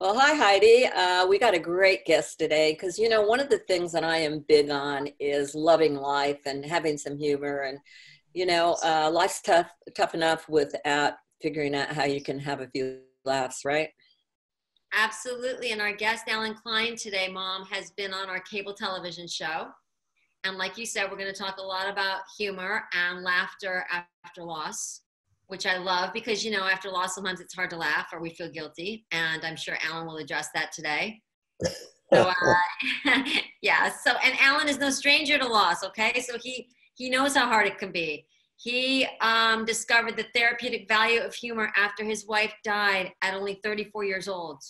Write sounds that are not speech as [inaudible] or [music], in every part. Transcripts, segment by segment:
Well, hi, Heidi. Uh, we got a great guest today because, you know, one of the things that I am big on is loving life and having some humor. And, you know, uh, life's tough, tough enough without figuring out how you can have a few laughs, right? Absolutely. And our guest, Allen Klein, today, Mom, has been on our cable television show. And like you said, we're going to talk a lot about humor and laughter after loss which I love because, you know, after loss, sometimes it's hard to laugh or we feel guilty. And I'm sure Allen will address that today. [laughs] So, uh, [laughs] yeah. So, and Allen is no stranger to loss. Okay. So he, he knows how hard it can be. He um, discovered the therapeutic value of humor after his wife died at only 34 years old.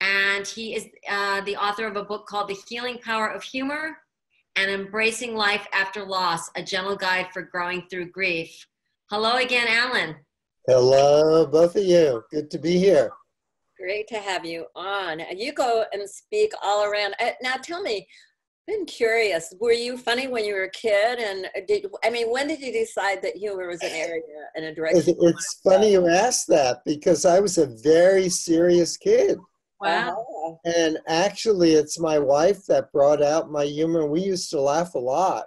And he is uh, the author of a book called The Healing Power of Humor and Embracing Life After Loss, a gentle guide for growing through grief. Hello again, Allen. Hello, both of you. Good to be here. Great to have you on. You go and speak all around. Uh, now, tell me, I'm curious. Were you funny when you were a kid? And did I mean, when did you decide that humor was an area and a direction? It's funny you asked that because I was a very serious kid. Wow. And actually, it's my wife that brought out my humor. We used to laugh a lot.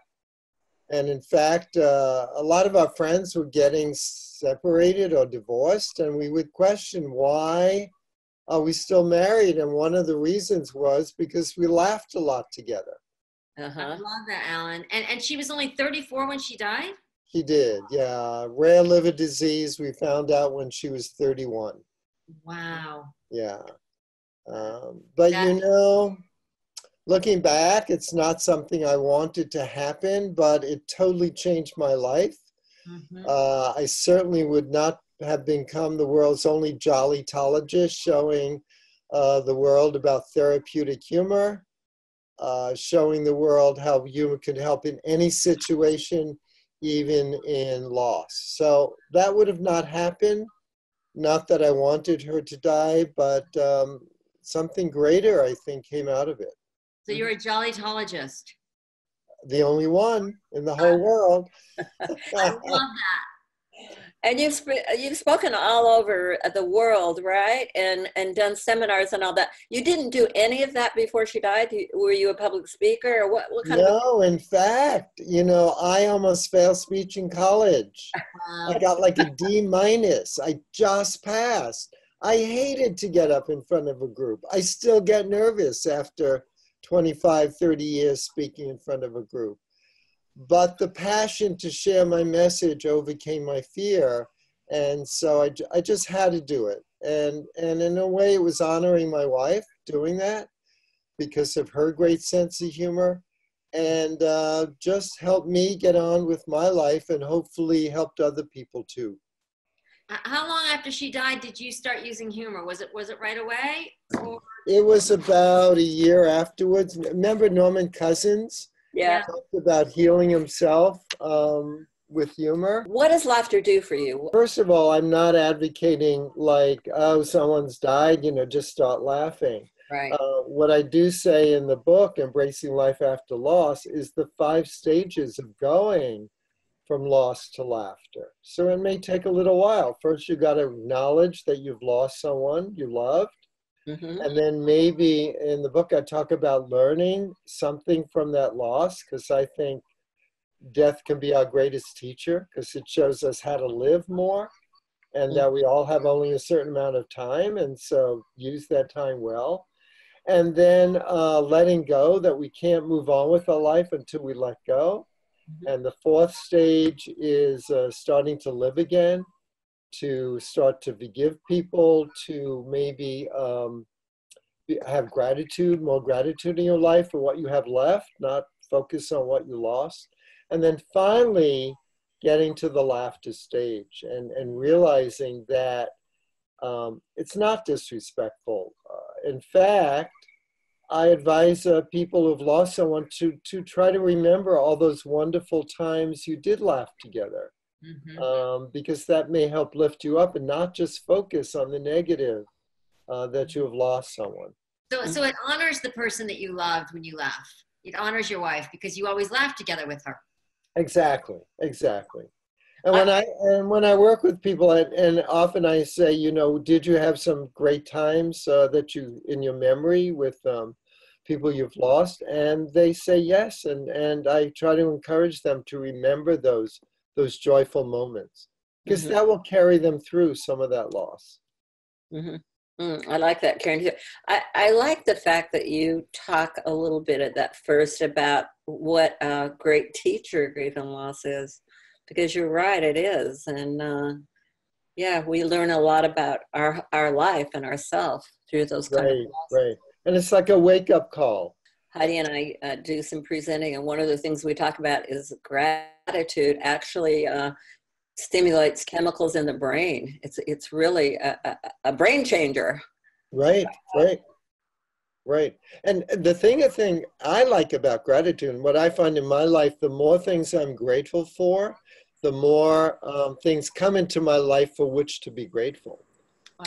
And in fact, uh, a lot of our friends were getting separated or divorced, and we would question why are we still married? And one of the reasons was because we laughed a lot together. Uh-huh. I love that, Allen. And and she was only 34 when she died. She did, yeah. Rare liver disease. We found out when she was 31. Wow. Yeah. Um, but that- you know, looking back, it's not something I wanted to happen, but it totally changed my life. Mm-hmm. Uh, I certainly would not have become the world's only jollytologist showing uh, the world about therapeutic humor, uh, showing the world how humor could help in any situation, even in loss. So that would have not happened. Not that I wanted her to die, but um, something greater, I think, came out of it. So you're a jollytologist. The only one in the whole world. [laughs] I love that. And you've sp- you've spoken all over the world, right? And and done seminars and all that. You didn't do any of that before she died. Were you a public speaker or what? What kind no, of? in fact, you know, I almost failed speech in college. I got like a D minus. I just passed. I hated to get up in front of a group. I still get nervous after 25, 30 years speaking in front of a group. But the passion to share my message overcame my fear. And so I, I just had to do it. And, and in a way, it was honoring my wife doing that because of her great sense of humor and uh, just helped me get on with my life and hopefully helped other people too. How long after she died did you start using humor? Was it was it right away? Or? It was about a year afterwards. Remember Norman Cousins? Yeah. Talked about healing himself um, with humor. What does laughter do for you? First of all, I'm not advocating like, oh, someone's died, you know, just start laughing. Right. Uh, what I do say in the book, Embracing Life After Loss, is the five stages of going from loss to laughter. So it may take a little while. First, you got to acknowledge that you've lost someone you loved. Mm-hmm. And then maybe in the book, I talk about learning something from that loss because I think death can be our greatest teacher because it shows us how to live more and that we all have only a certain amount of time. And so use that time well. And then uh, letting go that we can't move on with our life until we let go. And the fourth stage is uh, starting to live again, to start to forgive people, to maybe um, have gratitude, more gratitude in your life for what you have left, not focus on what you lost. And then finally, getting to the laughter stage and, and realizing that um, it's not disrespectful. Uh, in fact, I advise uh, people who've lost someone to to try to remember all those wonderful times you did laugh together, Mhm. um, because that may help lift you up and not just focus on the negative uh, that you have lost someone. So, so it honors the person that you loved when you laugh. It honors your wife because you always laugh together with her. Exactly, exactly. And when I and when I work with people, and, and often I say, you know, did you have some great times uh, that you in your memory with um, people you've lost? And they say yes, and and I try to encourage them to remember those those joyful moments because Mhm. that will carry them through some of that loss. hmm Mm, I like that, Karen. I, I like the fact that you talk a little bit at that first about what a great teacher grief and loss is, because you're right, it is. And uh, yeah, we learn a lot about our our life and ourself through those kind Right, of losses. right. And it's like a wake up call. Heidi and I uh, do some presenting, and one of the things we talk about is gratitude actually uh, stimulates chemicals in the brain. It's it's really a, a, a brain changer. Right, right, right. And the thing, a thing I like about gratitude, and what I find in my life, the more things I'm grateful for, the more um, things come into my life for which to be grateful.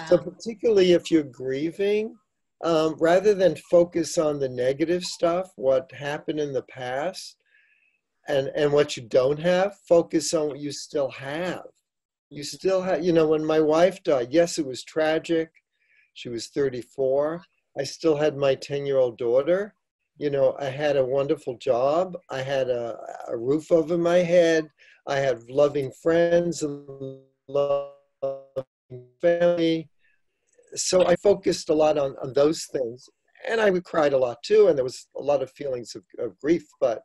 So, particularly if you're grieving, um, rather than focus on the negative stuff, what happened in the past, and and what you don't have, focus on what you still have. You still have, you know, when my wife died, yes, it was tragic. She was 34. I still had my 10 year old daughter. You know, I had a wonderful job. I had a, a roof over my head. I had loving friends and loving family. So I focused a lot on, on those things. And I cried a lot too. And there was a lot of feelings of, of grief, but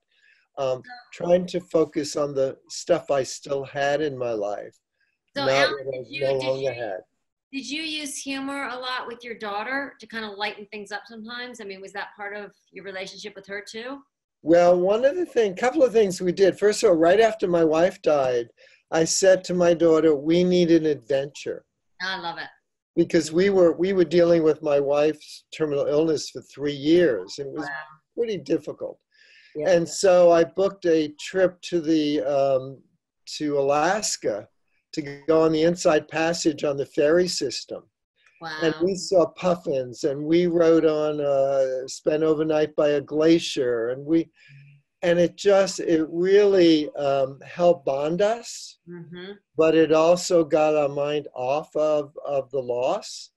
um, trying to focus on the stuff I still had in my life, So, not Allen, what I you, no longer you, had. did you use humor a lot with your daughter to kind of lighten things up sometimes? I mean, was that part of your relationship with her too? Well, one of the thing, couple of things we did. First of all, right after my wife died, I said to my daughter, "We need an adventure." I love it. Because we were we were dealing with my wife's terminal illness for three years and it was Wow. pretty difficult Yeah. and so i booked a trip to the um, to alaska to go on the inside passage on the ferry system Wow. and we saw puffins and we rode on uh, spent overnight by a glacier and we and it just it really um, helped bond us hmm but it also got our mind off of, of the loss.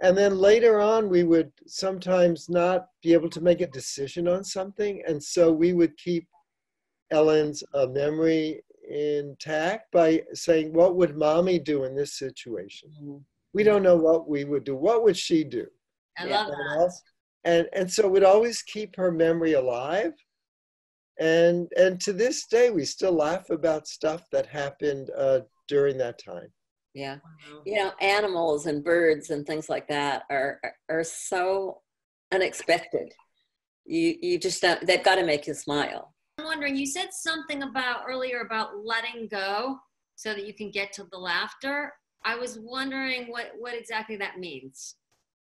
And then later on, we would sometimes not be able to make a decision on something. And so we would keep Ellen's uh, memory intact by saying, What would mommy do in this situation? Mhm. We don't know what we would do. What would she do? I love And, that. and, and so we'd always keep her memory alive. And, and to this day, we still laugh about stuff that happened uh, during that time. Yeah. You know animals and birds and things like that are are so unexpected you you just don't they've got to make you smile I'm wondering, you said something about earlier about letting go so that you can get to the laughter. I was wondering what, what exactly that means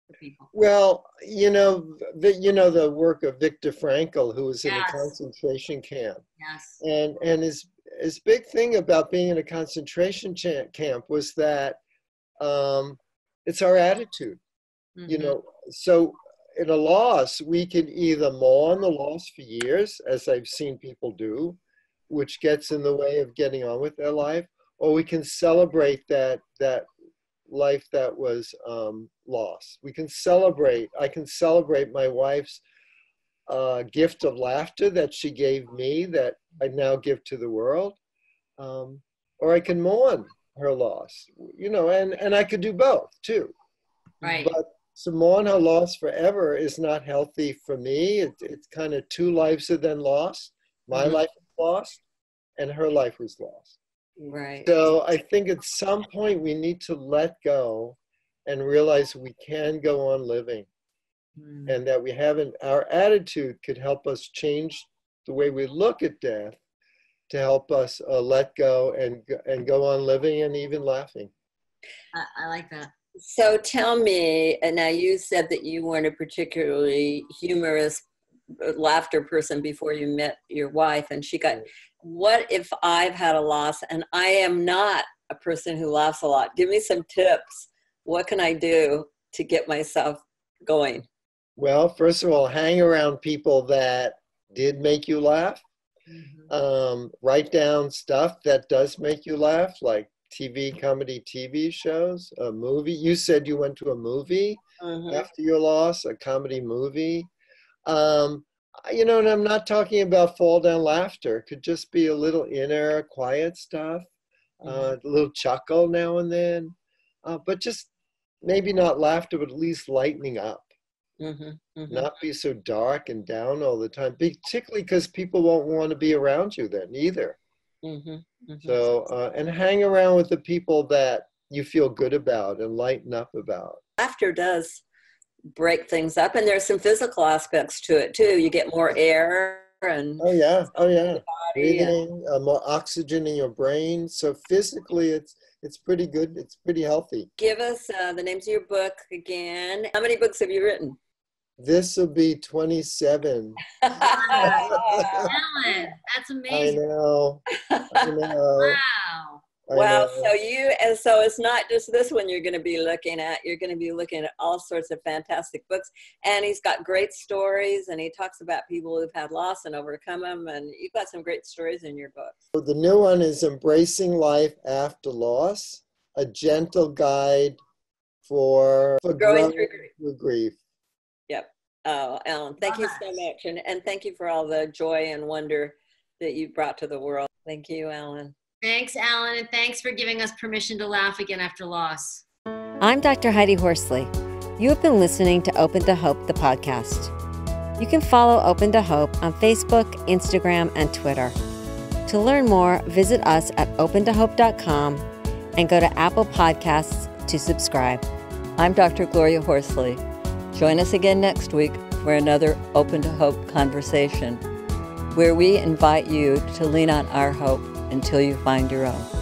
for people. Well, you know, the, you know the work of Viktor Frankl, who was in a concentration camp, Yes. and and his his big thing about being in a concentration camp was that um, it's our attitude. You Mhm. know, so in a loss, we can either mourn the loss for years, as I've seen people do, which gets in the way of getting on with their life, or we can celebrate that that life that was um, lost. We can celebrate. I can celebrate my wife's uh, gift of laughter that she gave me, that I now give to the world, um, or I can mourn her loss. You know, and and I could do both too. Right. But to mourn her loss forever is not healthy for me. It, it's kind of two lives are then lost. My Mhm. life was lost, and her life was lost. Right So I think at some point we need to let go and realize we can go on living Mm. and that we haven't, our attitude could help us change the way we look at death to help us uh, let go and, and go on living and even laughing. I, I like that. So tell me, and now you said that you weren't a particularly humorous laughter person before you met your wife, and she got. What if I've had a loss and I am not a person who laughs a lot? Give me some tips. What can I do to get myself going? Well, first of all, hang around people that did make you laugh. Mm-hmm. Um, write down stuff that does make you laugh, like TV, comedy TV shows, a movie. You said you went to a movie mm-hmm. after your loss, a comedy movie. Um, you know, and I'm not talking about fall down laughter. It could just be a little inner, quiet stuff, uh, mm-hmm. uh, a little chuckle now and then, uh, but just maybe not laughter, but at least lightening up. Mm-hmm, mm-hmm. Not be so dark and down all the time, particularly because people won't want to be around you then either. Mm-hmm, mm-hmm. So, uh, and hang around with the people that you feel good about and lighten up about. Laughter does break things up, and there's some physical aspects to it too. You get more air and oh yeah, oh yeah, breathing, uh, more oxygen in your brain. So physically, it's it's pretty good. It's pretty healthy. Give us uh, the names of your book again. How many books have you written? This will be 27. [laughs] Ellen, [laughs] that's amazing. I know. I know. wow. I wow. So you and so it's not just this one you're going to be looking at. You're going to be looking at all sorts of fantastic books. And he's got great stories and he talks about people who've had loss and overcome them. And you've got some great stories in your book. So the new one is Embracing Life After Loss, a gentle guide for, for growing, growing through, through grief. Yep. Oh, Ellen, thank you so much. And, and thank you for all the joy and wonder that you brought to the world. Thank you, Ellen. Thanks, Allen, and thanks for giving us permission to laugh again after loss. I'm Dr. Heidi Horsley. You have been listening to Open to Hope, the podcast. You can follow Open to Hope on Facebook, Instagram, and Twitter. To learn more, visit us at opentohope.com and go to Apple Podcasts to subscribe. I'm Dr. Gloria Horsley. Join us again next week for another Open to Hope conversation, where we invite you to lean on our hope until you find your own.